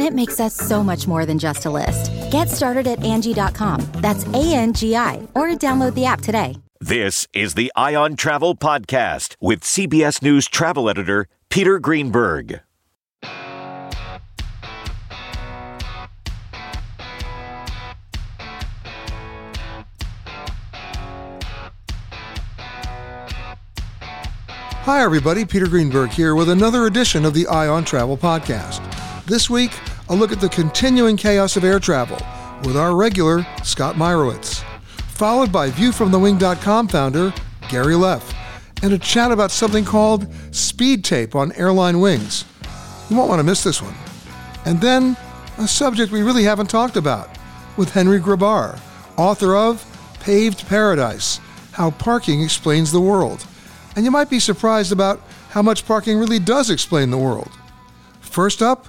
it makes us so much more than just a list. Get started at Angie.com. That's A N G I, or download the app today. This is the Eye on Travel Podcast with CBS News travel editor Peter Greenberg. Hi, everybody. Peter Greenberg here with another edition of the Eye on Travel Podcast. This week, a look at the continuing chaos of air travel with our regular Scott Mayerowitz, followed by viewfromthewing.com founder Gary Leff, and a chat about something called speed tape on airline wings. You won't want to miss this one. And then, a subject we really haven't talked about with Henry Grabar, author of Paved Paradise How Parking Explains the World. And you might be surprised about how much parking really does explain the world. First up,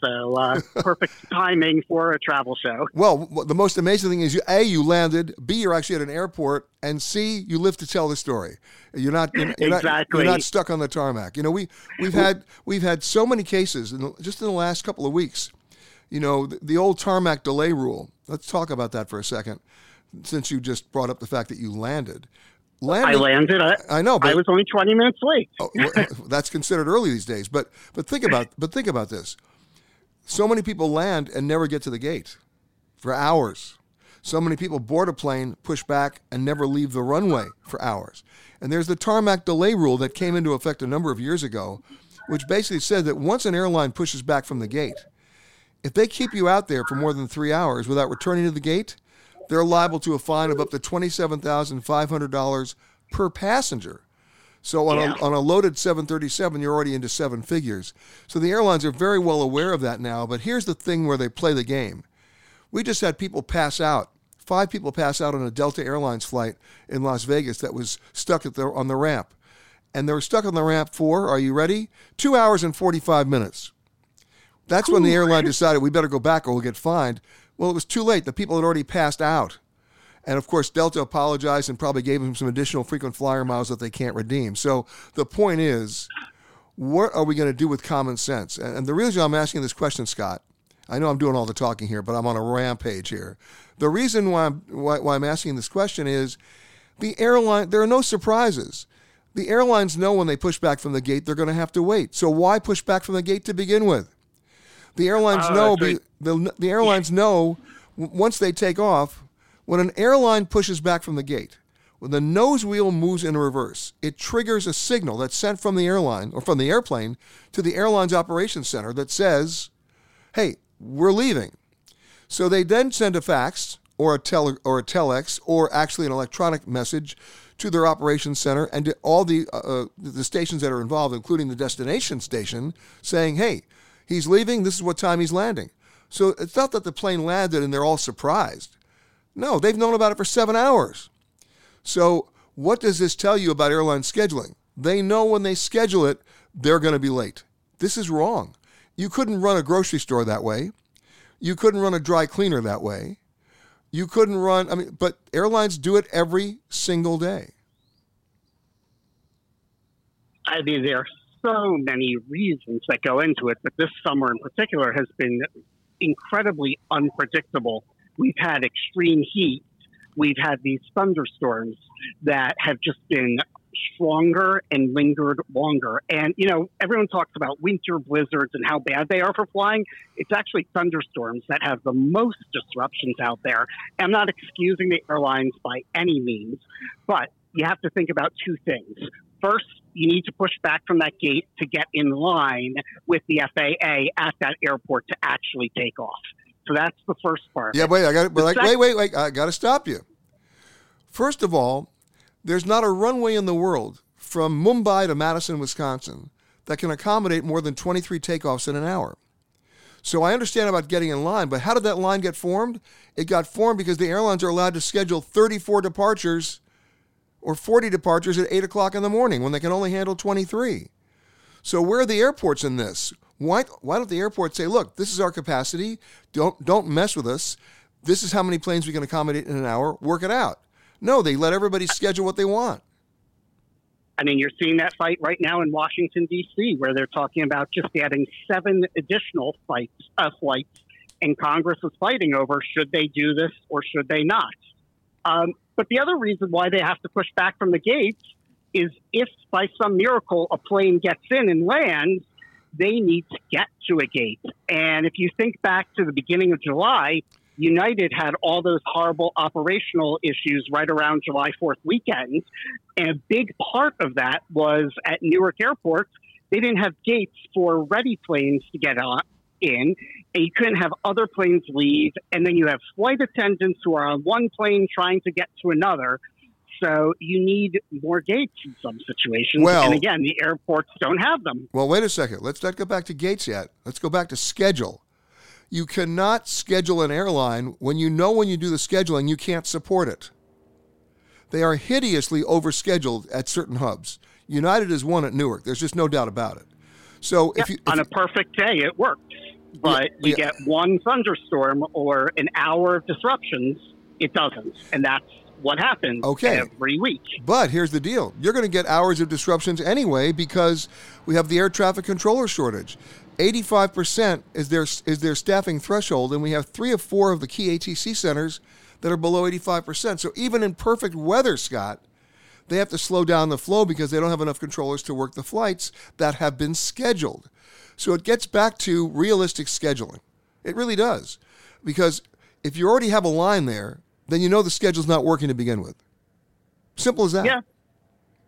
So uh, perfect timing for a travel show. Well, the most amazing thing is, you, a you landed. B you're actually at an airport, and C you live to tell the story. You're not you're, you're exactly. Not, you're not stuck on the tarmac. You know we we've had we've had so many cases in the, just in the last couple of weeks. You know the, the old tarmac delay rule. Let's talk about that for a second, since you just brought up the fact that you landed. I landed. I, I know, but I was only twenty minutes late. oh, that's considered early these days. But but think about but think about this. So many people land and never get to the gate for hours. So many people board a plane, push back, and never leave the runway for hours. And there's the tarmac delay rule that came into effect a number of years ago, which basically said that once an airline pushes back from the gate, if they keep you out there for more than three hours without returning to the gate, they're liable to a fine of up to $27,500 per passenger. So on, Yeah. a, on a loaded 737, you're already into seven figures. So the airlines are very well aware of that now. But here's the thing where they play the game. We just had people pass out. Five people pass out on a Delta Airlines flight in Las Vegas that was stuck at the, on the ramp. And they were stuck on the ramp for, are you ready? Two hours and 45 minutes. That's when the airline decided we better go back or we'll get fined. Well, it was too late. The people had already passed out. And of course, Delta apologized and probably gave them some additional frequent flyer miles that they can't redeem. So the point is, what are we going to do with common sense? And the reason I'm asking this question, Scott, I know I'm doing all the talking here, but I'm on a rampage here. The reason why I'm, why, why I'm asking this question is the airline, there are no surprises. The airlines know when they push back from the gate, they're going to have to wait. So why push back from the gate to begin with? The airlines Oh, know. Be, the, the airlines know once they take off. When an airline pushes back from the gate, when the nose wheel moves in reverse, it triggers a signal that's sent from the airline or from the airplane to the airline's operations center that says, "Hey, we're leaving." So they then send a fax or a tele or a telex or actually an electronic message to their operations center and to all the uh, uh, the stations that are involved, including the destination station, saying, "Hey, he's leaving. This is what time he's landing." So it's not that the plane landed and they're all surprised. No, they've known about it for seven hours. So what does this tell you about airline scheduling? They know when they schedule it, they're going to be late. This is wrong. You couldn't run a grocery store that way. You couldn't run a dry cleaner that way. You couldn't run, I mean, but airlines do it every single day. I mean, there are so many reasons that go into it, but this summer in particular has been incredibly unpredictable. We've had extreme heat. We've had these thunderstorms that have just been stronger and lingered longer. And, you know, everyone talks about winter blizzards and how bad they are for flying. It's actually thunderstorms that have the most disruptions out there. I'm not excusing the airlines by any means, but you have to think about two things. First, you need to push back from that gate to get in line with the FAA at that airport to actually take off. So that's the first part. Yeah, wait, I got like, sec- wait, wait, wait, I got to stop you. First of all, there's not a runway in the world from Mumbai to Madison, Wisconsin that can accommodate more than 23 takeoffs in an hour. So I understand about getting in line, but how did that line get formed? It got formed because the airlines are allowed to schedule 34 departures or 40 departures at 8 o'clock in the morning when they can only handle 23. So where are the airports in this? Why, why don't the airports say, look, this is our capacity. Don't, don't mess with us. This is how many planes we can accommodate in an hour. Work it out. No, they let everybody schedule what they want. I mean, you're seeing that fight right now in Washington D.C., where they're talking about just adding seven additional flights, uh, flights, and Congress is fighting over should they do this or should they not. Um, but the other reason why they have to push back from the gates is if by some miracle a plane gets in and lands, they need to get to a gate. And if you think back to the beginning of July, United had all those horrible operational issues right around July 4th weekend. And a big part of that was at Newark Airport, they didn't have gates for ready planes to get on, in, and you couldn't have other planes leave. And then you have flight attendants who are on one plane trying to get to another. So you need more gates in some situations. Well- and again, the airports don't have them. Well, wait a second. Let's not go back to gates yet. Let's go back to schedule. You cannot schedule an airline when you know when you do the scheduling you can't support it. They are hideously overscheduled at certain hubs. United is one at Newark. There's just no doubt about it. So if Yeah, you if on a perfect day, it works. But you yeah. get one thunderstorm or an hour of disruptions, it doesn't. And that's what happens Okay. every week. But here's the deal you're going to get hours of disruptions anyway because we have the air traffic controller shortage. 85% is their, is their staffing threshold, and we have three of four of the key ATC centers that are below 85%. So even in perfect weather, Scott, they have to slow down the flow because they don't have enough controllers to work the flights that have been scheduled. So it gets back to realistic scheduling. It really does. Because if you already have a line there, then you know the schedule's not working to begin with. Simple as that. Yeah.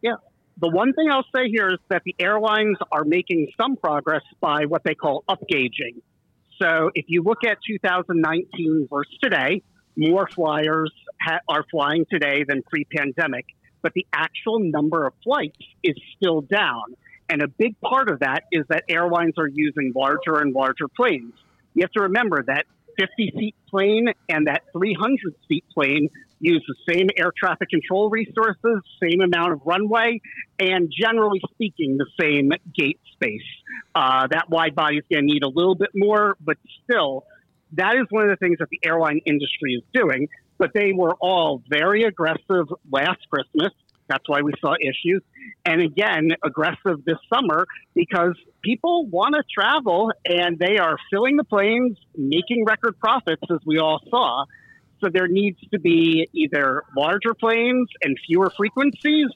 Yeah. The one thing I'll say here is that the airlines are making some progress by what they call upgauging. So if you look at 2019 versus today, more flyers ha- are flying today than pre pandemic, but the actual number of flights is still down. And a big part of that is that airlines are using larger and larger planes. You have to remember that 50 seat plane and that 300 seat plane use the same air traffic control resources, same amount of runway, and generally speaking, the same gate space. Uh, that wide body is going to need a little bit more, but still, that is one of the things that the airline industry is doing. but they were all very aggressive last Christmas. That's why we saw issues. And again, aggressive this summer because people want to travel and they are filling the planes, making record profits, as we all saw. So there needs to be either larger planes and fewer frequencies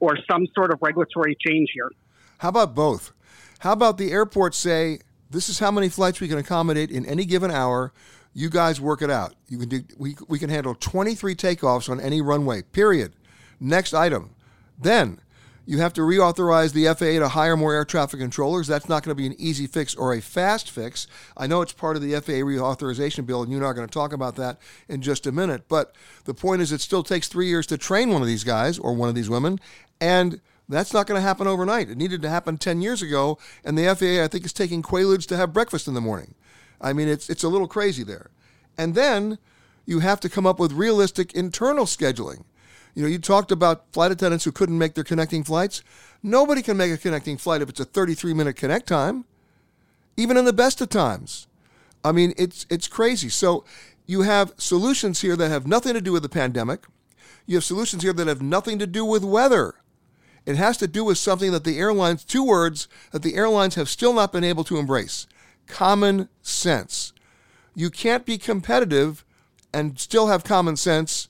or some sort of regulatory change here. How about both? How about the airports say, this is how many flights we can accommodate in any given hour. You guys work it out. You can do we, we can handle 23 takeoffs on any runway. Period. Next item. Then you have to reauthorize the FAA to hire more air traffic controllers. That's not going to be an easy fix or a fast fix. I know it's part of the FAA reauthorization bill, and you're not going to talk about that in just a minute. But the point is, it still takes three years to train one of these guys or one of these women, and that's not going to happen overnight. It needed to happen 10 years ago, and the FAA, I think, is taking Quaaludes to have breakfast in the morning. I mean, it's, it's a little crazy there. And then you have to come up with realistic internal scheduling. You know, you talked about flight attendants who couldn't make their connecting flights. Nobody can make a connecting flight if it's a 33 minute connect time, even in the best of times. I mean, it's, it's crazy. So you have solutions here that have nothing to do with the pandemic. You have solutions here that have nothing to do with weather. It has to do with something that the airlines, two words that the airlines have still not been able to embrace common sense. You can't be competitive and still have common sense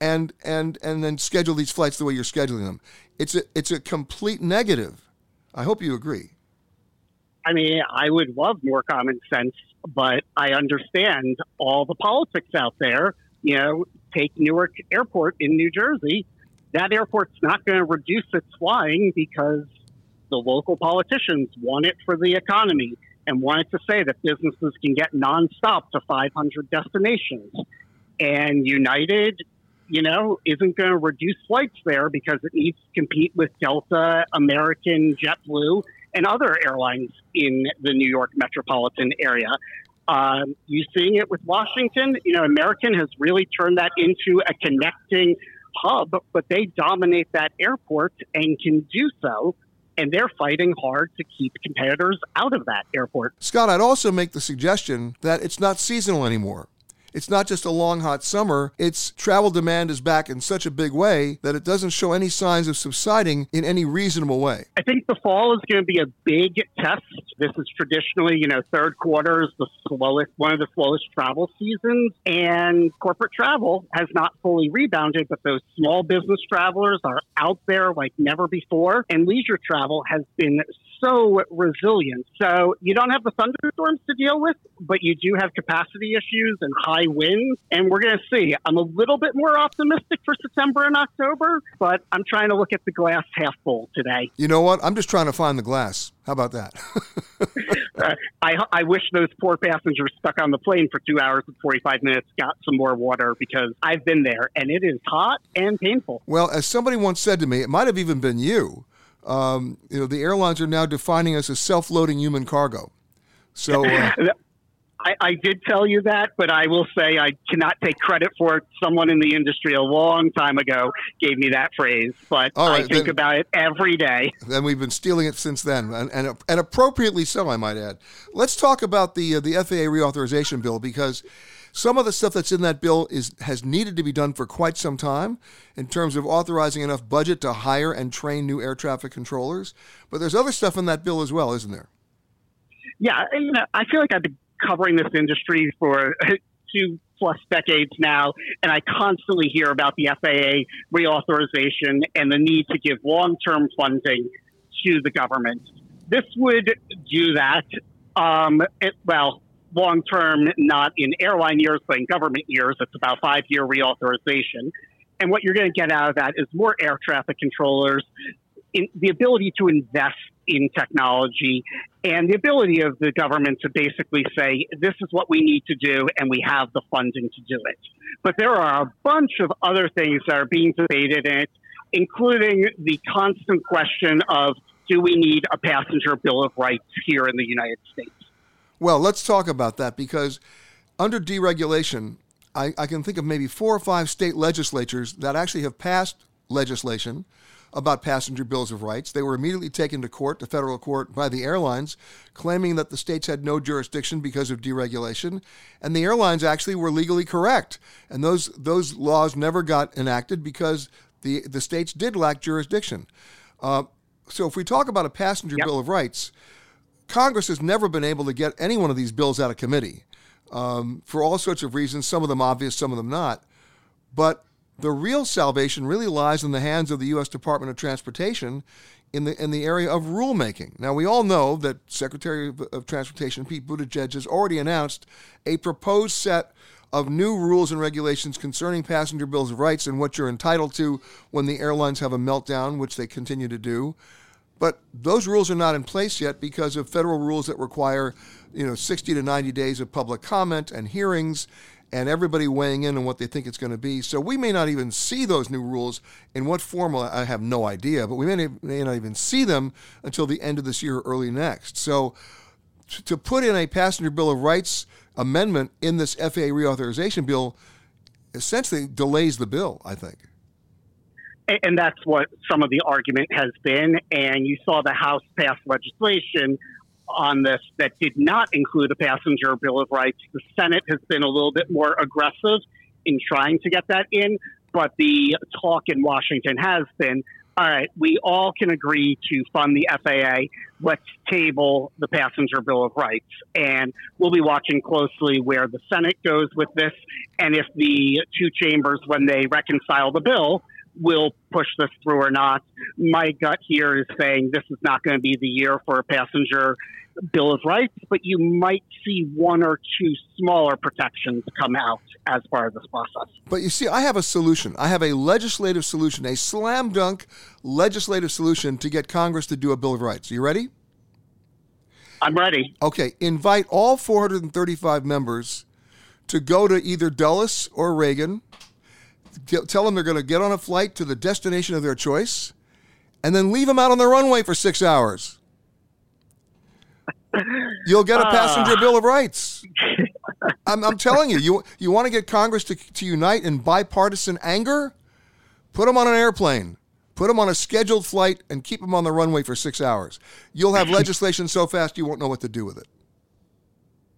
and and and then schedule these flights the way you're scheduling them. It's a it's a complete negative. I hope you agree. I mean, I would love more common sense, but I understand all the politics out there. You know, take Newark Airport in New Jersey. That airport's not going to reduce its flying because the local politicians want it for the economy and want it to say that businesses can get nonstop to 500 destinations. And United, you know, isn't going to reduce flights there because it needs to compete with Delta, American, JetBlue, and other airlines in the New York metropolitan area. Um, you seeing it with Washington? You know, American has really turned that into a connecting hub, but they dominate that airport and can do so and they're fighting hard to keep competitors out of that airport. Scott, I'd also make the suggestion that it's not seasonal anymore. It's not just a long, hot summer. It's travel demand is back in such a big way that it doesn't show any signs of subsiding in any reasonable way. I think the fall is going to be a big test. This is traditionally, you know, third quarter is the slowest, one of the slowest travel seasons, and corporate travel has not fully rebounded, but those small business travelers are out there like never before, and leisure travel has been so resilient. So you don't have the thunderstorms to deal with, but you do have capacity issues and high winds. And we're going to see. I'm a little bit more optimistic for September and October, but I'm trying to look at the glass half full today. You know what? I'm just trying to find the glass. How about that? uh, I, I wish those poor passengers stuck on the plane for two hours and 45 minutes got some more water because I've been there and it is hot and painful. Well, as somebody once said to me, it might have even been you um, you know, the airlines are now defining us as self-loading human cargo. So. Uh, I, I, did tell you that, but I will say I cannot take credit for it. Someone in the industry a long time ago gave me that phrase, but right, I think then, about it every day. Then we've been stealing it since then, and, and, and appropriately so, I might add. Let's talk about the uh, the FAA reauthorization bill because some of the stuff that's in that bill is has needed to be done for quite some time in terms of authorizing enough budget to hire and train new air traffic controllers. But there's other stuff in that bill as well, isn't there? Yeah, you know, I feel like I've been covering this industry for two plus decades now, and I constantly hear about the FAA reauthorization and the need to give long term funding to the government. This would do that. Um, it, well, long term, not in airline years, but in government years. It's about five year reauthorization. And what you're going to get out of that is more air traffic controllers, the ability to invest in technology, and the ability of the government to basically say, this is what we need to do, and we have the funding to do it. But there are a bunch of other things that are being debated in it, including the constant question of do we need a passenger bill of rights here in the United States? Well, let's talk about that because under deregulation, I, I, can think of maybe four or five state legislatures that actually have passed legislation about passenger bills of rights. They were immediately taken to court, to federal court, by the airlines, claiming that the states had no jurisdiction because of deregulation. And the airlines actually were legally correct. And those, those laws never got enacted because the, the states did lack jurisdiction. Uh, so if we talk about a passenger yep. bill of rights, Congress has never been able to get any one of these bills out of committee um, for all sorts of reasons, some of them obvious, some of them not. But the real salvation really lies in the hands of the U.S. Department of Transportation in the in the area of rulemaking. Now we all know that Secretary of, of Transportation Pete Buttigieg has already announced a proposed set of new rules and regulations concerning passenger bills of rights and what you're entitled to when the airlines have a meltdown, which they continue to do. But those rules are not in place yet because of federal rules that require, you know, 60 to 90 days of public comment and hearings and everybody weighing in on what they think it's going to be. So we may not even see those new rules in what form I have no idea, but we may, may not even see them until the end of this year or early next. So to put in a passenger bill of rights amendment in this FAA reauthorization bill essentially delays the bill, I think. And that's what some of the argument has been. And you saw the House pass legislation on this that did not include a passenger bill of rights. The Senate has been a little bit more aggressive in trying to get that in, but the talk in Washington has been all right, we all can agree to fund the FAA. Let's table the passenger bill of rights. And we'll be watching closely where the Senate goes with this and if the two chambers, when they reconcile the bill, will push this through or not. My gut here is saying this is not going to be the year for a passenger bill of rights, but you might see one or two smaller protections come out as part of this process. But you see, I have a solution. I have a legislative solution, a slam dunk legislative solution to get Congress to do a bill of rights. Are you ready? I'm ready. Okay, invite all 435 members to go to either Dulles or Reagan tell them they're going to get on a flight to the destination of their choice, and then leave them out on the runway for six hours. You'll get a passenger uh. bill of rights. I'm, I'm, telling you, you you want to get Congress to, to unite in bipartisan anger? Put them on an airplane, put them on a scheduled flight, and keep them on the runway for six hours. You'll have legislation so fast you won't know what to do with it.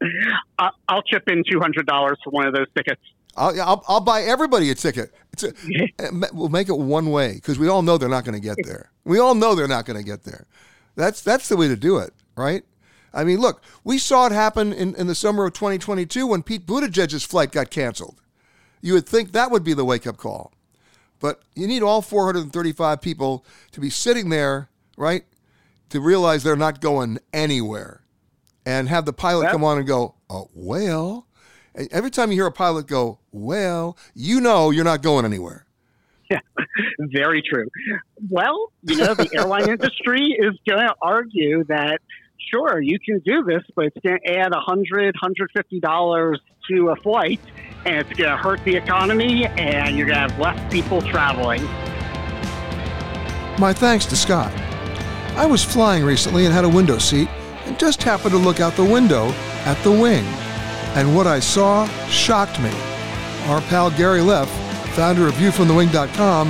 I'll chip in two hundred dollars for one of those tickets. I'll, I'll, I'll, buy everybody a ticket. A, we'll make it one way because we all know they're not going to get there. We all know they're not going to get there. That's that's the way to do it, right? I mean, look, we saw it happen in, in the summer of 2022 when Pete Buttigieg's flight got canceled. You would think that would be the wake up call, but you need all 435 people to be sitting there, right, to realize they're not going anywhere, and have the pilot come on and go, "Oh well." Every time you hear a pilot go, well, you know you're not going anywhere. Yeah, very true. Well, you know, the airline industry is going to argue that, sure, you can do this, but it's going to add $100, $150 to a flight, and it's going to hurt the economy, and you're going to have less people traveling. My thanks to Scott. I was flying recently and had a window seat, and just happened to look out the window at the wing and what I saw shocked me. Our pal Gary Leff, founder of ViewFromTheWing.com,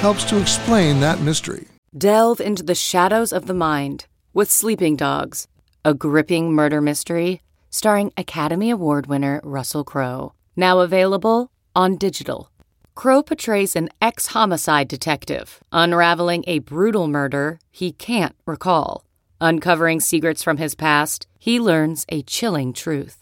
helps to explain that mystery. Delve into the shadows of the mind with Sleeping Dogs, a gripping murder mystery starring Academy Award winner Russell Crowe. Now available on digital. Crowe portrays an ex homicide detective unraveling a brutal murder he can't recall. Uncovering secrets from his past, he learns a chilling truth.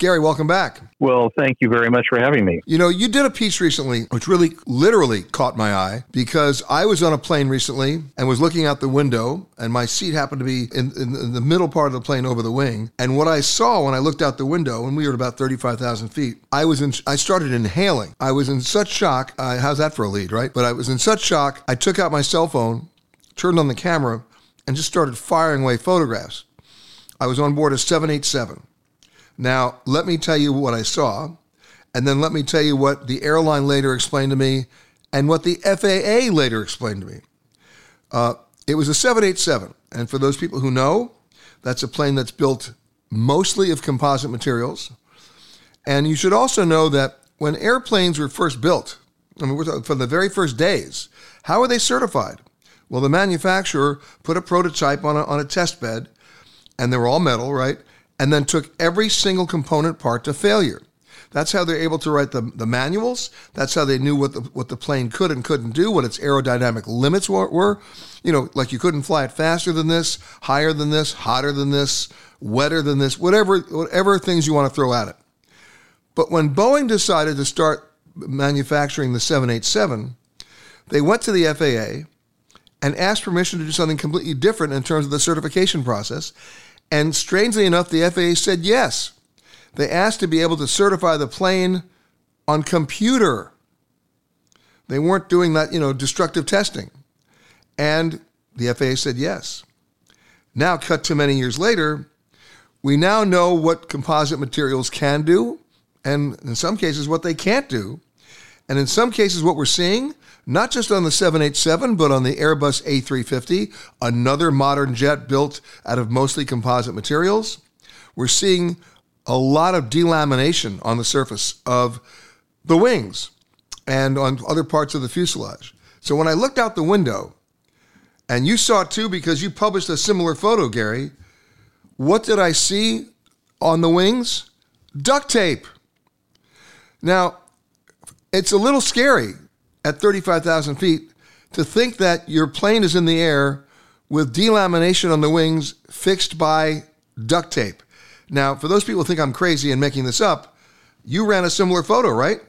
Gary, welcome back. Well, thank you very much for having me. You know, you did a piece recently which really literally caught my eye because I was on a plane recently and was looking out the window, and my seat happened to be in, in, in the middle part of the plane over the wing. And what I saw when I looked out the window, and we were at about 35,000 feet, I was in, I started inhaling. I was in such shock. Uh, how's that for a lead, right? But I was in such shock, I took out my cell phone, turned on the camera, and just started firing away photographs. I was on board a 787. Now, let me tell you what I saw, and then let me tell you what the airline later explained to me and what the FAA later explained to me. Uh, it was a 787, and for those people who know, that's a plane that's built mostly of composite materials. And you should also know that when airplanes were first built, I mean, from the very first days, how were they certified? Well, the manufacturer put a prototype on a, on a test bed, and they were all metal, right? And then took every single component part to failure. That's how they're able to write the, the manuals. That's how they knew what the, what the plane could and couldn't do, what its aerodynamic limits were, were. You know, like you couldn't fly it faster than this, higher than this, hotter than this, wetter than this, whatever, whatever things you want to throw at it. But when Boeing decided to start manufacturing the 787, they went to the FAA and asked permission to do something completely different in terms of the certification process. And strangely enough, the FAA said yes. They asked to be able to certify the plane on computer. They weren't doing that, you know, destructive testing. And the FAA said yes. Now, cut to many years later, we now know what composite materials can do, and in some cases, what they can't do. And in some cases, what we're seeing, not just on the 787, but on the Airbus A350, another modern jet built out of mostly composite materials, we're seeing a lot of delamination on the surface of the wings and on other parts of the fuselage. So when I looked out the window, and you saw it too because you published a similar photo, Gary, what did I see on the wings? Duct tape. Now, it's a little scary at 35,000 feet to think that your plane is in the air with delamination on the wings fixed by duct tape. Now, for those people who think I'm crazy and making this up, you ran a similar photo, right?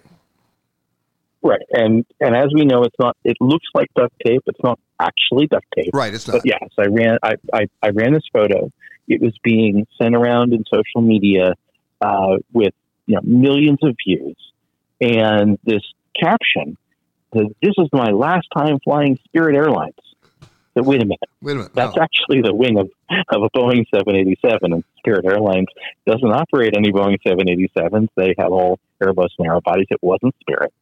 Right, and and as we know, it's not. It looks like duct tape. It's not actually duct tape. Right, it's not. But yes, I ran. I, I, I ran this photo. It was being sent around in social media uh, with you know millions of views, and this caption says, "This is my last time flying Spirit Airlines." So wait a minute. Wait a minute. That's oh. actually the wing of, of a Boeing 787, and Spirit Airlines doesn't operate any Boeing 787s. They have all Airbus narrow bodies. It wasn't Spirit,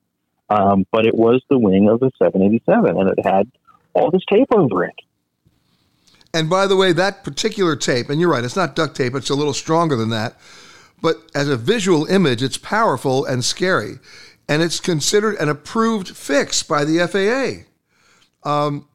um, but it was the wing of the 787, and it had all this tape over it. And by the way, that particular tape, and you're right, it's not duct tape, it's a little stronger than that. But as a visual image, it's powerful and scary. And it's considered an approved fix by the FAA. Um,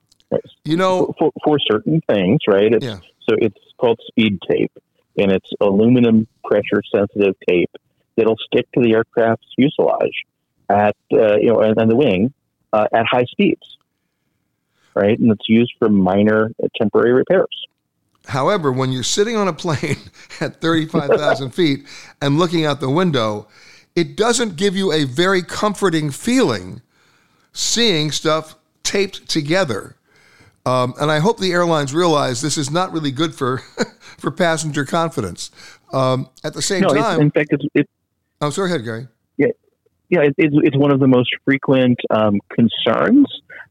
you know, for, for, certain things, right? It's, yeah. So it's called speed tape, and it's aluminum pressure sensitive tape that'll stick to the aircraft's fuselage at uh, you know and, and the wing uh, at high speeds, right? And it's used for minor uh, temporary repairs. However, when you're sitting on a plane at 35,000 feet and looking out the window, it doesn't give you a very comforting feeling seeing stuff taped together. Um, and I hope the airlines realize this is not really good for for passenger confidence. Um, at the same no, time, in fact, it's, it's oh, sorry, ahead, Gary. Yeah, yeah, it, it's it's one of the most frequent um, concerns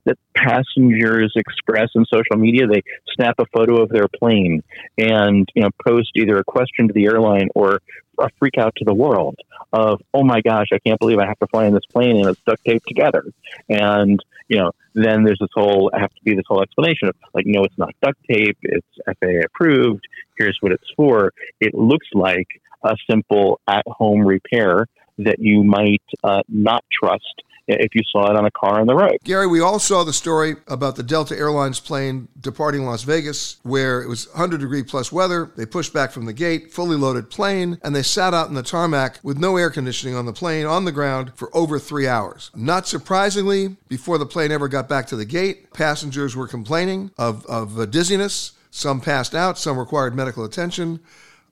that passengers express in social media. They snap a photo of their plane and you know post either a question to the airline or a freak out to the world of oh my gosh, I can't believe I have to fly in this plane and it's duct taped together. And you know, then there's this whole have to be this whole explanation of like, no, it's not duct tape. It's FAA approved. Here's what it's for. It looks like a simple at home repair that you might uh, not trust if you saw it on a car on the road. Gary, we all saw the story about the Delta Airlines plane departing Las Vegas, where it was 100 degree plus weather. They pushed back from the gate, fully loaded plane, and they sat out in the tarmac with no air conditioning on the plane on the ground for over three hours. Not surprisingly, before the plane ever got back to the gate, passengers were complaining of, of dizziness. Some passed out, some required medical attention.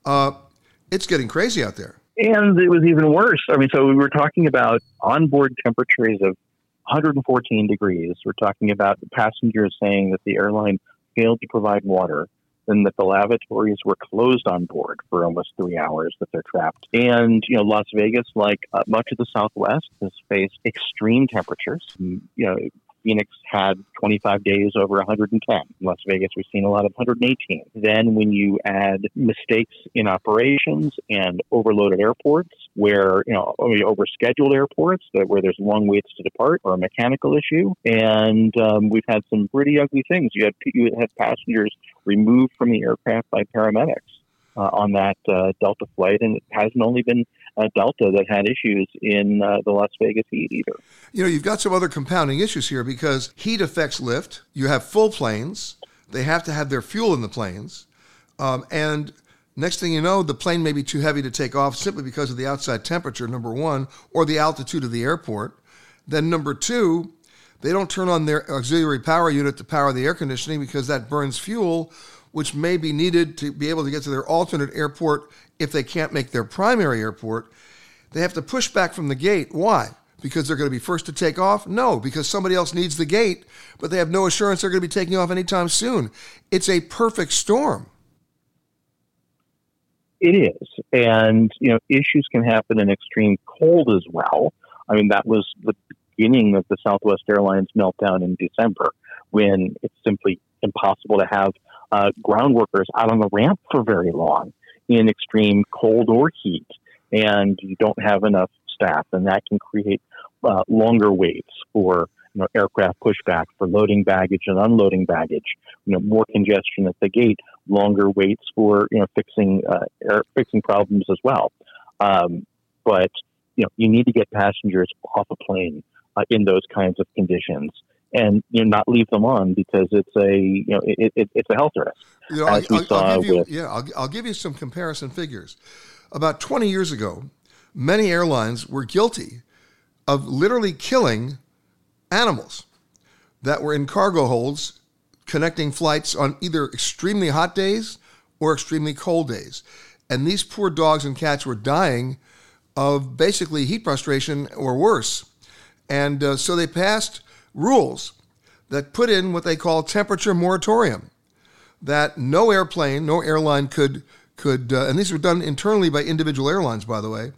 Uh, it's getting crazy out there. And it was even worse. I mean, so we were talking about onboard temperatures of 114 degrees. We're talking about the passengers saying that the airline failed to provide water and that the lavatories were closed on board for almost three hours that they're trapped. And, you know, Las Vegas, like uh, much of the Southwest, has faced extreme temperatures. You know, Phoenix had 25 days over 110. In Las Vegas, we've seen a lot of 118. Then, when you add mistakes in operations and overloaded airports, where you know overscheduled airports where there's long waits to depart, or a mechanical issue, and um, we've had some pretty ugly things. You had you had passengers removed from the aircraft by paramedics. Uh, on that uh, Delta flight, and it hasn't only been uh, Delta that had issues in uh, the Las Vegas heat either. You know, you've got some other compounding issues here because heat affects lift. You have full planes; they have to have their fuel in the planes, um, and next thing you know, the plane may be too heavy to take off simply because of the outside temperature. Number one, or the altitude of the airport. Then number two, they don't turn on their auxiliary power unit to power the air conditioning because that burns fuel which may be needed to be able to get to their alternate airport if they can't make their primary airport. They have to push back from the gate. Why? Because they're going to be first to take off? No, because somebody else needs the gate, but they have no assurance they're going to be taking off anytime soon. It's a perfect storm. It is. And, you know, issues can happen in extreme cold as well. I mean, that was the beginning of the Southwest Airlines meltdown in December when it's simply impossible to have uh, ground workers out on the ramp for very long in extreme cold or heat, and you don't have enough staff, and that can create uh, longer waits for you know, aircraft pushback for loading baggage and unloading baggage. You know, more congestion at the gate, longer waits for you know fixing uh, air, fixing problems as well. Um, but you know, you need to get passengers off a plane uh, in those kinds of conditions and you know not leave them on because it's a you know it, it, it's a health risk. You know, I'll, I'll, I'll, give you, with, yeah, I'll, I'll give you some comparison figures. About 20 years ago, many airlines were guilty of literally killing animals that were in cargo holds connecting flights on either extremely hot days or extremely cold days. And these poor dogs and cats were dying of basically heat frustration or worse. And uh, so they passed rules that put in what they call temperature moratorium, that no airplane, no airline could could, uh, and these were done internally by individual airlines, by the way,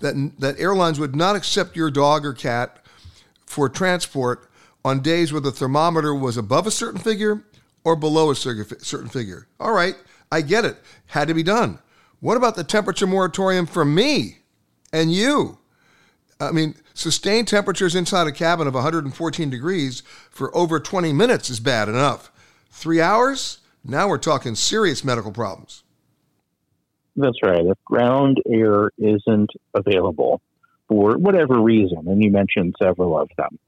that that airlines would not accept your dog or cat for transport on days where the thermometer was above a certain figure or below a certain figure. All right, I get it. Had to be done. What about the temperature moratorium for me and you? I mean, sustained temperatures inside a cabin of 114 degrees for over 20 minutes is bad enough. Three hours? Now we're talking serious medical problems. That's right. If ground air isn't available for whatever reason, and you mentioned several of them,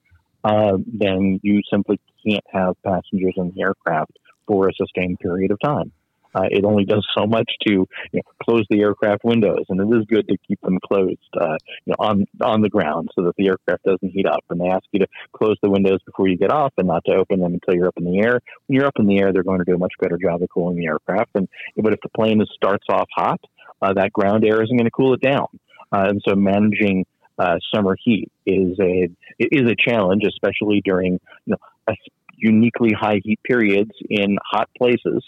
uh, then you simply can't have passengers in the aircraft for a sustained period of time. Uh, it only does so much to you know, close the aircraft windows, and it is good to keep them closed uh, you know, on on the ground so that the aircraft doesn't heat up. And they ask you to close the windows before you get off, and not to open them until you're up in the air. When you're up in the air, they're going to do a much better job of cooling the aircraft. And but if the plane is, starts off hot, uh, that ground air isn't going to cool it down. Uh, and so managing uh, summer heat is a is a challenge, especially during you know uniquely high heat periods in hot places.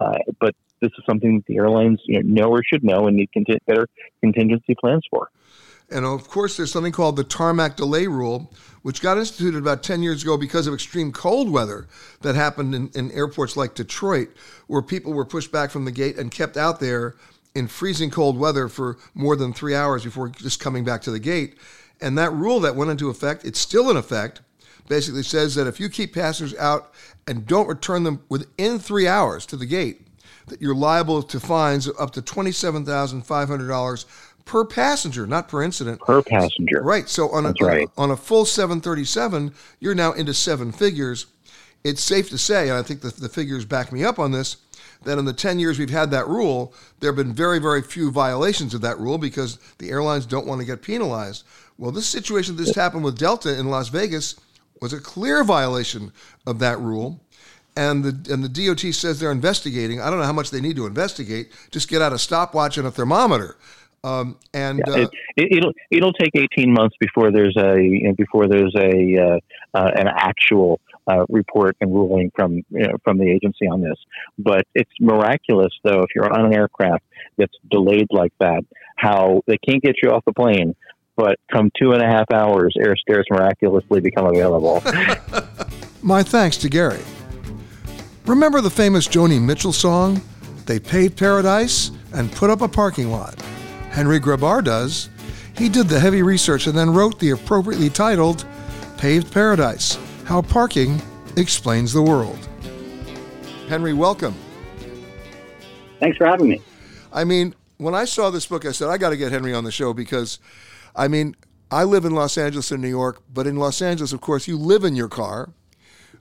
Uh, but this is something that the airlines you know, know or should know and need cont- better contingency plans for. And of course, there's something called the tarmac delay rule, which got instituted about 10 years ago because of extreme cold weather that happened in, in, airports like Detroit, where people were pushed back from the gate and kept out there in freezing cold weather for more than three hours before just coming back to the gate. And that rule that went into effect, it's still in effect, basically says that if you keep passengers out and don't return them within three hours to the gate, that you're liable to fines up to $27,500 per passenger, not per incident. Per passenger. Right. So on a, right. on a full 737, you're now into seven figures. It's safe to say, and I think the, the figures back me up on this, that in the 10 years we've had that rule, there have been very, very few violations of that rule because the airlines don't want to get penalized. Well, this situation that just happened with Delta in Las Vegas was a clear violation of that rule. And the, and the DOT says they're investigating. I don't know how much they need to investigate. Just get out a stopwatch and a thermometer. Um, and yeah, uh, it, will it'll take eighteen months before there's a before there's a uh, uh, an actual uh, report and ruling from you know, from the agency on this. But it's miraculous, though, if you're on an aircraft that's delayed like that, how they can't get you off the plane, but come two and a half hours, air stairs miraculously become available. My thanks to Gary. Remember the famous Joni Mitchell song? They paved paradise and put up a parking lot. Henry Grabar does. He did the heavy research and then wrote the appropriately titled Paved Paradise How Parking Explains the World. Henry, welcome. Thanks for having me. I mean, when I saw this book, I said, I got to get Henry on the show because, I mean, I live in Los Angeles and New York, but in Los Angeles, of course, you live in your car.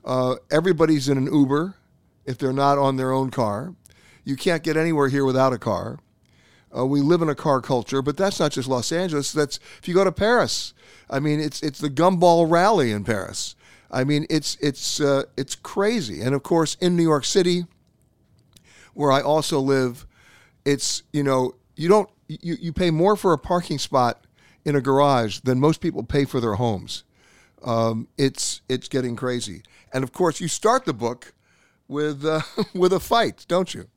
Uh, everybody's in an Uber if they're not on their own car. You can't get anywhere here without a car. Uh, we live in a car culture, but that's not just Los Angeles. That's if you go to Paris. I mean, it's it's the gumball rally in Paris. I mean, it's it's uh, it's crazy. And of course, in New York City, where I also live, it's you know you don't you, you pay more for a parking spot in a garage than most people pay for their homes. Um, it's it's getting crazy. And of course, you start the book with uh, with a fight, don't you?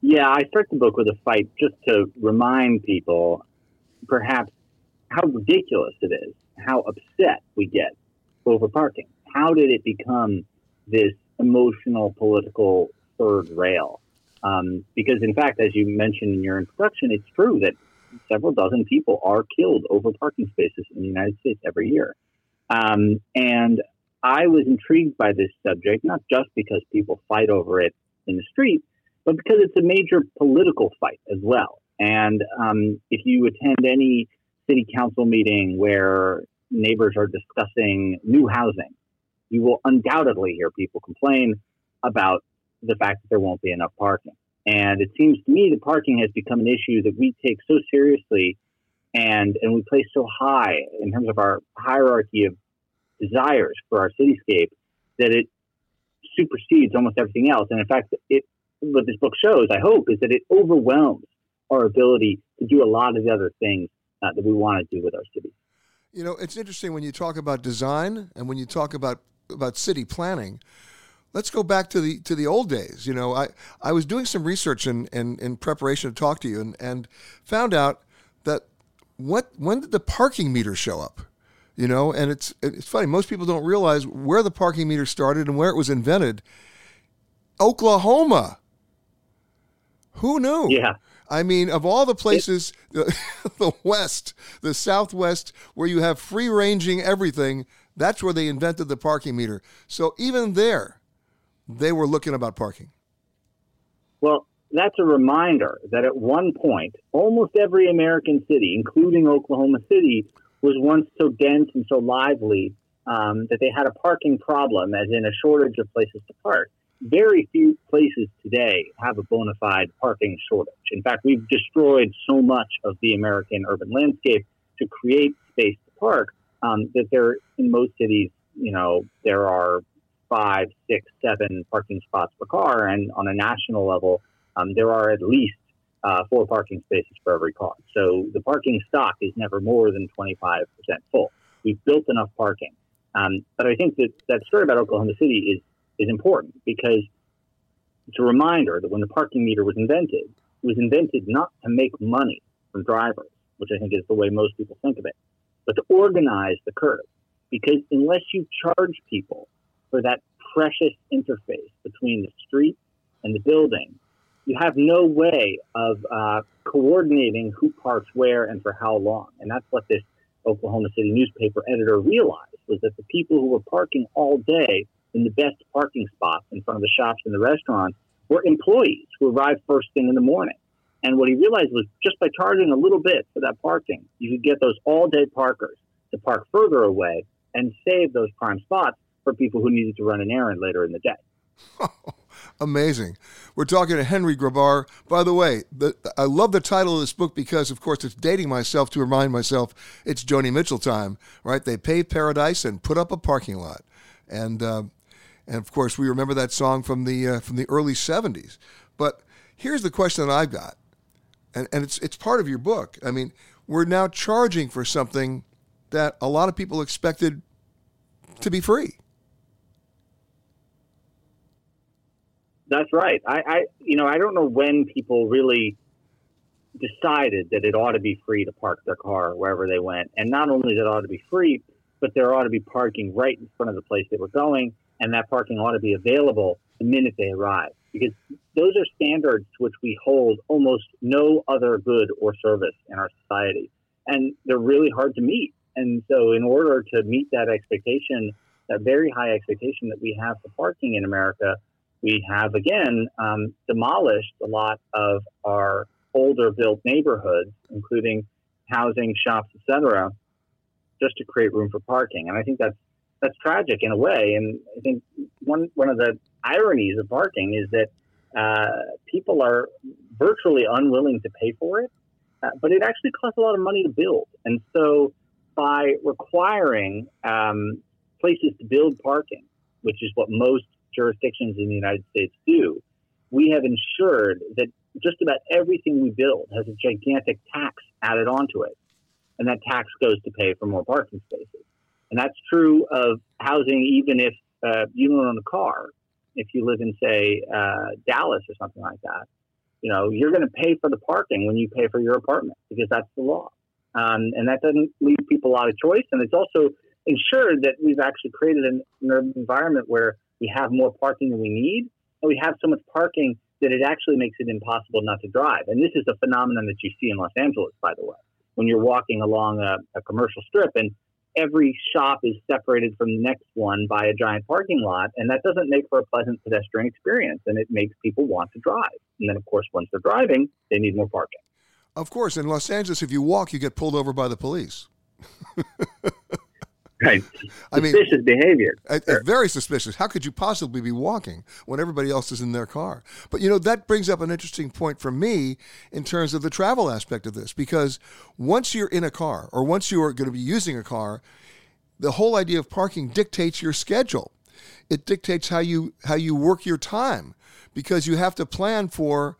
Yeah, I start the book with a fight just to remind people, perhaps, how ridiculous it is, how upset we get over parking. How did it become this emotional, political third rail? Um, because, in fact, as you mentioned in your introduction, it's true that several dozen people are killed over parking spaces in the United States every year. Um, and I was intrigued by this subject, not just because people fight over it in the street, but because it's a major political fight as well. And um, if you attend any city council meeting where neighbors are discussing new housing, you will undoubtedly hear people complain about the fact that there won't be enough parking. And it seems to me the parking has become an issue that we take so seriously and, and we place so high in terms of our hierarchy of desires for our cityscape that it supersedes almost everything else. And in fact, it what this book shows, I hope, is that it overwhelms our ability to do a lot of the other things uh, that we want to do with our cities. You know, it's interesting when you talk about design and when you talk about about city planning. Let's go back to the to the old days. You know, I, I was doing some research in, in, in preparation to talk to you and, and found out that what when did the parking meter show up? You know, and it's it's funny. Most people don't realize where the parking meter started and where it was invented. Oklahoma. Who knew? Yeah. I mean, of all the places, the, the West, the Southwest, where you have free ranging everything, that's where they invented the parking meter. So even there, they were looking about parking. Well, that's a reminder that at one point, almost every American city, including Oklahoma City, was once so dense and so lively um, that they had a parking problem, as in a shortage of places to park very few places today have a bona fide parking shortage. In fact, we've destroyed so much of the American urban landscape to create space to park um, that there, in most cities, you know, there are five, six, seven parking spots per car, and on a national level, um, there are at least uh, four parking spaces for every car. So the parking stock is never more than 25% full. We've built enough parking. Um, but I think that that story about Oklahoma City is is important because it's a reminder that when the parking meter was invented, it was invented not to make money from drivers, which I think is the way most people think of it, but to organize the curve. Because unless you charge people for that precious interface between the street and the building, you have no way of uh, coordinating who parks where and for how long. And that's what this Oklahoma City newspaper editor realized was that the people who were parking all day in the best parking spots in front of the shops and the restaurants were employees who arrived first thing in the morning. And what he realized was just by charging a little bit for that parking, you could get those all day parkers to park further away and save those prime spots for people who needed to run an errand later in the day. Amazing. We're talking to Henry Grabar. By the way, the, I love the title of this book because, of course, it's dating myself to remind myself it's Joni Mitchell time, right? They paved paradise and put up a parking lot. And uh, and of course, we remember that song from the uh, from the early '70s. But here's the question that I've got: and, and it's it's part of your book. I mean, we're now charging for something that a lot of people expected to be free. That's right. I, I, you know, I don't know when people really decided that it ought to be free to park their car wherever they went, and not only that it ought to be free, but there ought to be parking right in front of the place they were going, and that parking ought to be available the minute they arrive, because those are standards to which we hold almost no other good or service in our society, and they're really hard to meet. And so, in order to meet that expectation, that very high expectation that we have for parking in America, we have again um, demolished a lot of our older built neighborhoods, including housing, shops, etc., just to create room for parking. And I think that's that's tragic in a way. And I think one one of the ironies of parking is that uh, people are virtually unwilling to pay for it, uh, but it actually costs a lot of money to build. And so, by requiring um, places to build parking, which is what most jurisdictions in the United States do, we have ensured that just about everything we build has a gigantic tax added onto it. And that tax goes to pay for more parking spaces. And that's true of housing, even if uh, you don't own a car. If you live in, say, uh, Dallas or something like that, you know, you're going to pay for the parking when you pay for your apartment because that's the law. Um, and that doesn't leave people a lot of choice. And it's also ensured that we've actually created an, an environment where we have more parking than we need, and we have so much parking that it actually makes it impossible not to drive. And this is a phenomenon that you see in Los Angeles, by the way, when you're walking along a, a commercial strip and every shop is separated from the next one by a giant parking lot, and that doesn't make for a pleasant pedestrian experience, and it makes people want to drive. And then, of course, once they're driving, they need more parking. Of course, in Los Angeles, if you walk, you get pulled over by the police. Right. I mean, suspicious behavior. Sure. Very suspicious. How could you possibly be walking when everybody else is in their car? But you know, that brings up an interesting point for me in terms of the travel aspect of this, because once you're in a car or once you are going to be using a car, the whole idea of parking dictates your schedule. It dictates how you how you work your time because you have to plan for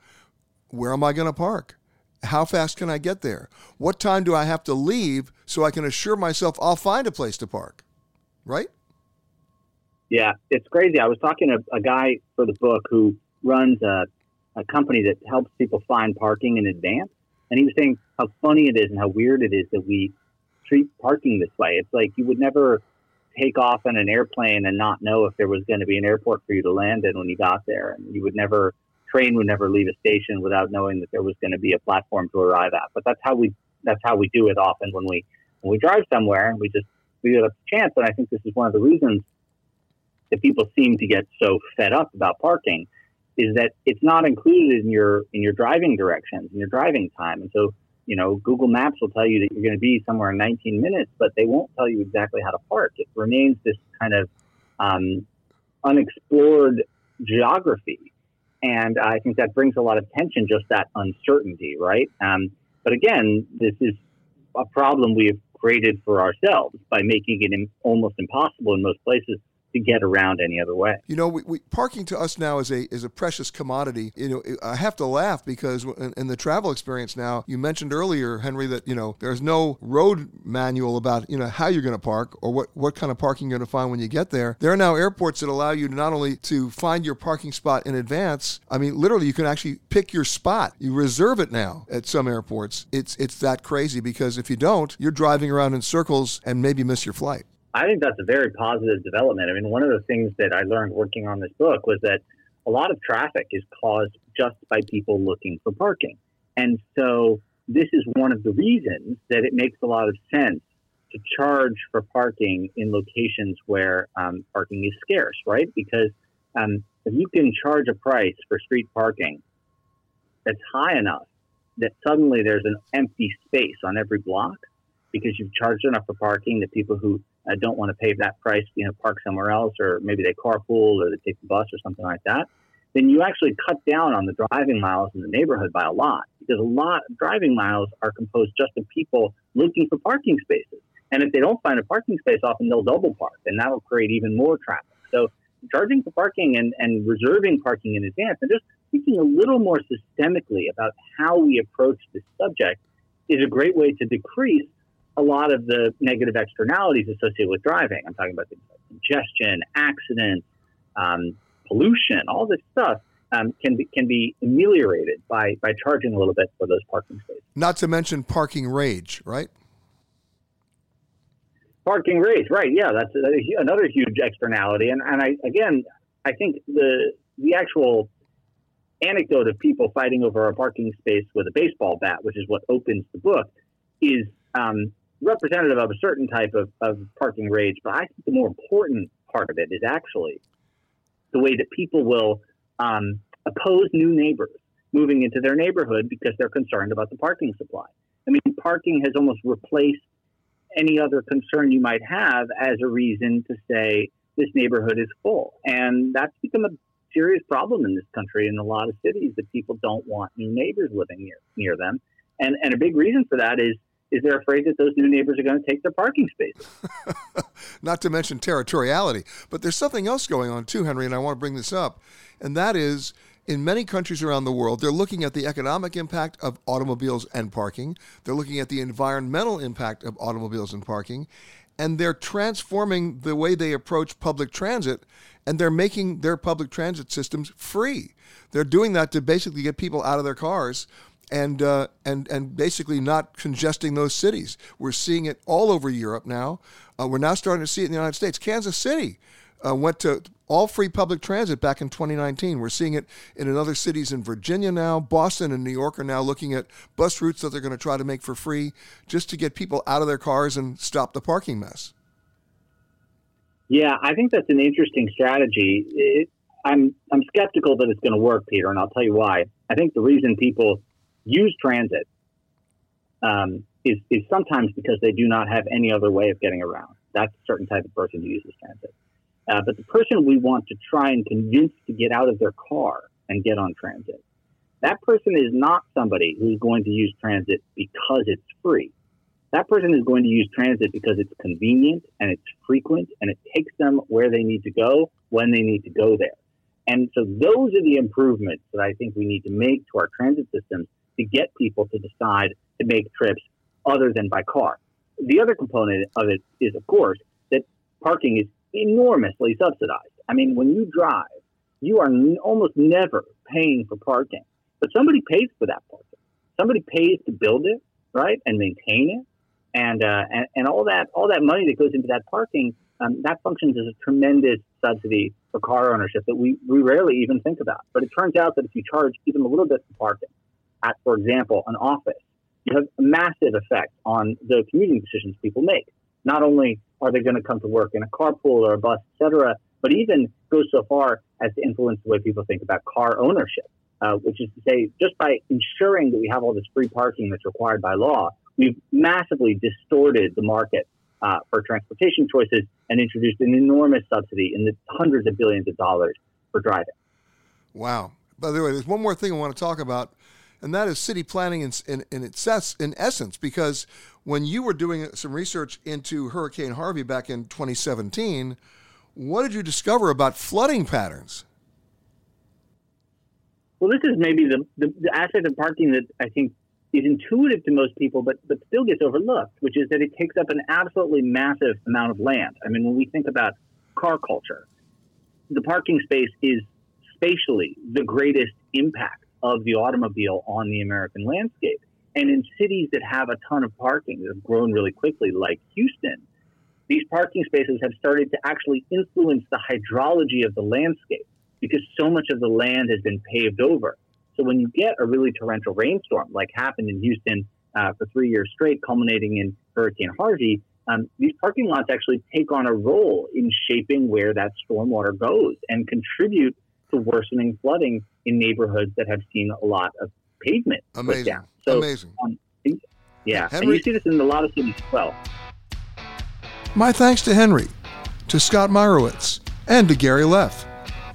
where am I going to park? How fast can I get there? What time do I have to leave so I can assure myself I'll find a place to park? Right? Yeah, it's crazy. I was talking to a guy for the book who runs a, a company that helps people find parking in advance. And he was saying how funny it is and how weird it is that we treat parking this way. It's like you would never take off on an airplane and not know if there was going to be an airport for you to land in when you got there. And you would never train would never leave a station without knowing that there was going to be a platform to arrive at. But that's how we that's how we do it often when we when we drive somewhere and we just we get a chance. And I think this is one of the reasons that people seem to get so fed up about parking is that it's not included in your in your driving directions in your driving time. And so you know Google Maps will tell you that you're going to be somewhere in 19 minutes, but they won't tell you exactly how to park. It remains this kind of um, unexplored geography and I think that brings a lot of tension, just that uncertainty, right? Um, but again, this is a problem we have created for ourselves by making it almost impossible in most places to get around any other way. You know, we, we, parking to us now is a is a precious commodity. You know, I have to laugh because in, in, the travel experience now, you mentioned earlier, Henry, that you know there's no road manual about you know how you're going to park or what what kind of parking you're going to find when you get there. There are now airports that allow you not only to find your parking spot in advance. I mean, literally, you can actually pick your spot. You reserve it now at some airports. It's it's that crazy because if you don't, you're driving around in circles and maybe miss your flight. I think that's a very positive development. I mean, one of the things that I learned working on this book was that a lot of traffic is caused just by people looking for parking. And so this is one of the reasons that it makes a lot of sense to charge for parking in locations where um, parking is scarce, right? Because um, if you can charge a price for street parking that's high enough that suddenly there's an empty space on every block because you've charged enough for parking that people who uh, don't want to pay that price, you know, park somewhere else, or maybe they carpool or they take the bus or something like that, then you actually cut down on the driving miles in the neighborhood by a lot because a lot of driving miles are composed just of people looking for parking spaces. And if they don't find a parking space, often they'll double park, and that'll create even more traffic. So charging for parking and, and reserving parking in advance and just thinking a little more systemically about how we approach this subject is a great way to decrease a lot of the negative externalities associated with driving. I'm talking about things like congestion, accidents, um, pollution, all this stuff. Um, can be can be ameliorated by by charging a little bit for those parking spaces. Not to mention parking rage, right? Parking rage, right? Yeah, that's another huge externality. And and I again, I think the the actual anecdote of people fighting over a parking space with a baseball bat, which is what opens the book, is um, representative of a certain type of, of parking rage. But I think the more important part of it is actually the way that people will um, oppose new neighbors moving into their neighborhood because they're concerned about the parking supply. I mean, parking has almost replaced any other concern you might have as a reason to say this neighborhood is full. And that's become a serious problem in this country in a lot of cities that people don't want new neighbors living near near them. And and a big reason for that is is they're afraid that those new neighbors are going to take their parking spaces. Not to mention territoriality. But there's something else going on too, Henry, and I want to bring this up. And that is in many countries around the world, they're looking at the economic impact of automobiles and parking. They're looking at the environmental impact of automobiles and parking. And they're transforming the way they approach public transit and they're making their public transit systems free. They're doing that to basically get people out of their cars and uh, and and basically not congesting those cities. We're seeing it all over Europe now. Uh, we're now starting to see it in the United States. Kansas City uh, went to all free public transit back in 2019. We're seeing it in other cities in Virginia now. Boston and New York are now looking at bus routes that they're going to try to make for free just to get people out of their cars and stop the parking mess. Yeah, I think that's an interesting strategy. It, I'm I'm skeptical that it's going to work, Peter, and I'll tell you why. I think the reason people use transit um, is is sometimes because they do not have any other way of getting around. That's a certain type of person who uses transit. Uh, but the person we want to try and convince to get out of their car and get on transit, that person is not somebody who's going to use transit because it's free. That person is going to use transit because it's convenient and it's frequent and it takes them where they need to go when they need to go there. And so those are the improvements that I think we need to make to our transit systems to get people to decide to make trips other than by car. The other component of it is, of course, that parking is enormously subsidized. I mean, when you drive, you are n- almost never paying for parking, but somebody pays for that parking. Somebody pays to build it, right, and maintain it, and uh, and, and all that all that money that goes into that parking um, that functions as a tremendous subsidy for car ownership that we, we rarely even think about. But it turns out that if you charge even a little bit for parking at, for example, an office, you have a massive effect on the commuting decisions people make. Not only are they going to come to work in a carpool or a bus, etc., but even goes so far as to influence the way people think about car ownership, uh, which is to say, just by ensuring that we have all this free parking that's required by law, we've massively distorted the market uh, for transportation choices and introduced an enormous subsidy in the hundreds of billions of dollars for driving. Wow. By the way, there's one more thing I want to talk about, and that is city planning in, in, in, its, in essence, because when you were doing some research into Hurricane Harvey back in 2017, what did you discover about flooding patterns? Well, this is maybe the, the, the aspect of parking that I think is intuitive to most people, but, but still gets overlooked, which is that it takes up an absolutely massive amount of land. I mean, when we think about car culture, the parking space is spatially the greatest impact of the automobile on the American landscape. And in cities that have a ton of parking that have grown really quickly, like Houston, these parking spaces have started to actually influence the hydrology of the landscape because so much of the land has been paved over. So when you get a really torrential rainstorm, like happened in Houston uh, for three years straight, culminating in Hurricane Harvey, um, these parking lots actually take on a role in shaping where that stormwater goes and contribute to worsening flooding in neighborhoods that have seen a lot of pavement Amazing. put down. So, Amazing. Um, yeah, Henry, and you see this in a lot of cities as well. My thanks to Henry, to Scott Mayerowitz, and to Gary Leff.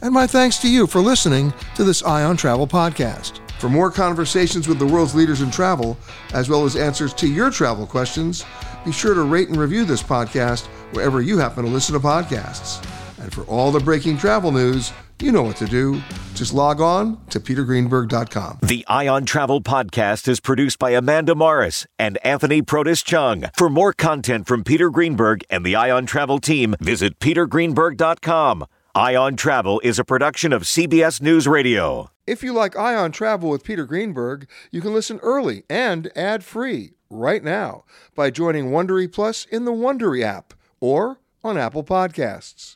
And my thanks to you for listening to this Eye on Travel podcast. For more conversations with the world's leaders in travel, as well as answers to your travel questions, be sure to rate and review this podcast wherever you happen to listen to podcasts. And for all the breaking travel news, you know what to do. Just log on to petergreenberg.com. The Eye on Travel Podcast is produced by Amanda Morris and Anthony Protis Chung. For more content from Peter Greenberg and the Eye on Travel team, visit petergreenberg.com. Eye on Travel is a production of CBS News Radio. If you like Eye on Travel with Peter Greenberg, you can listen early and ad-free right now by joining Wondery Plus in the Wondery app or on Apple Podcasts.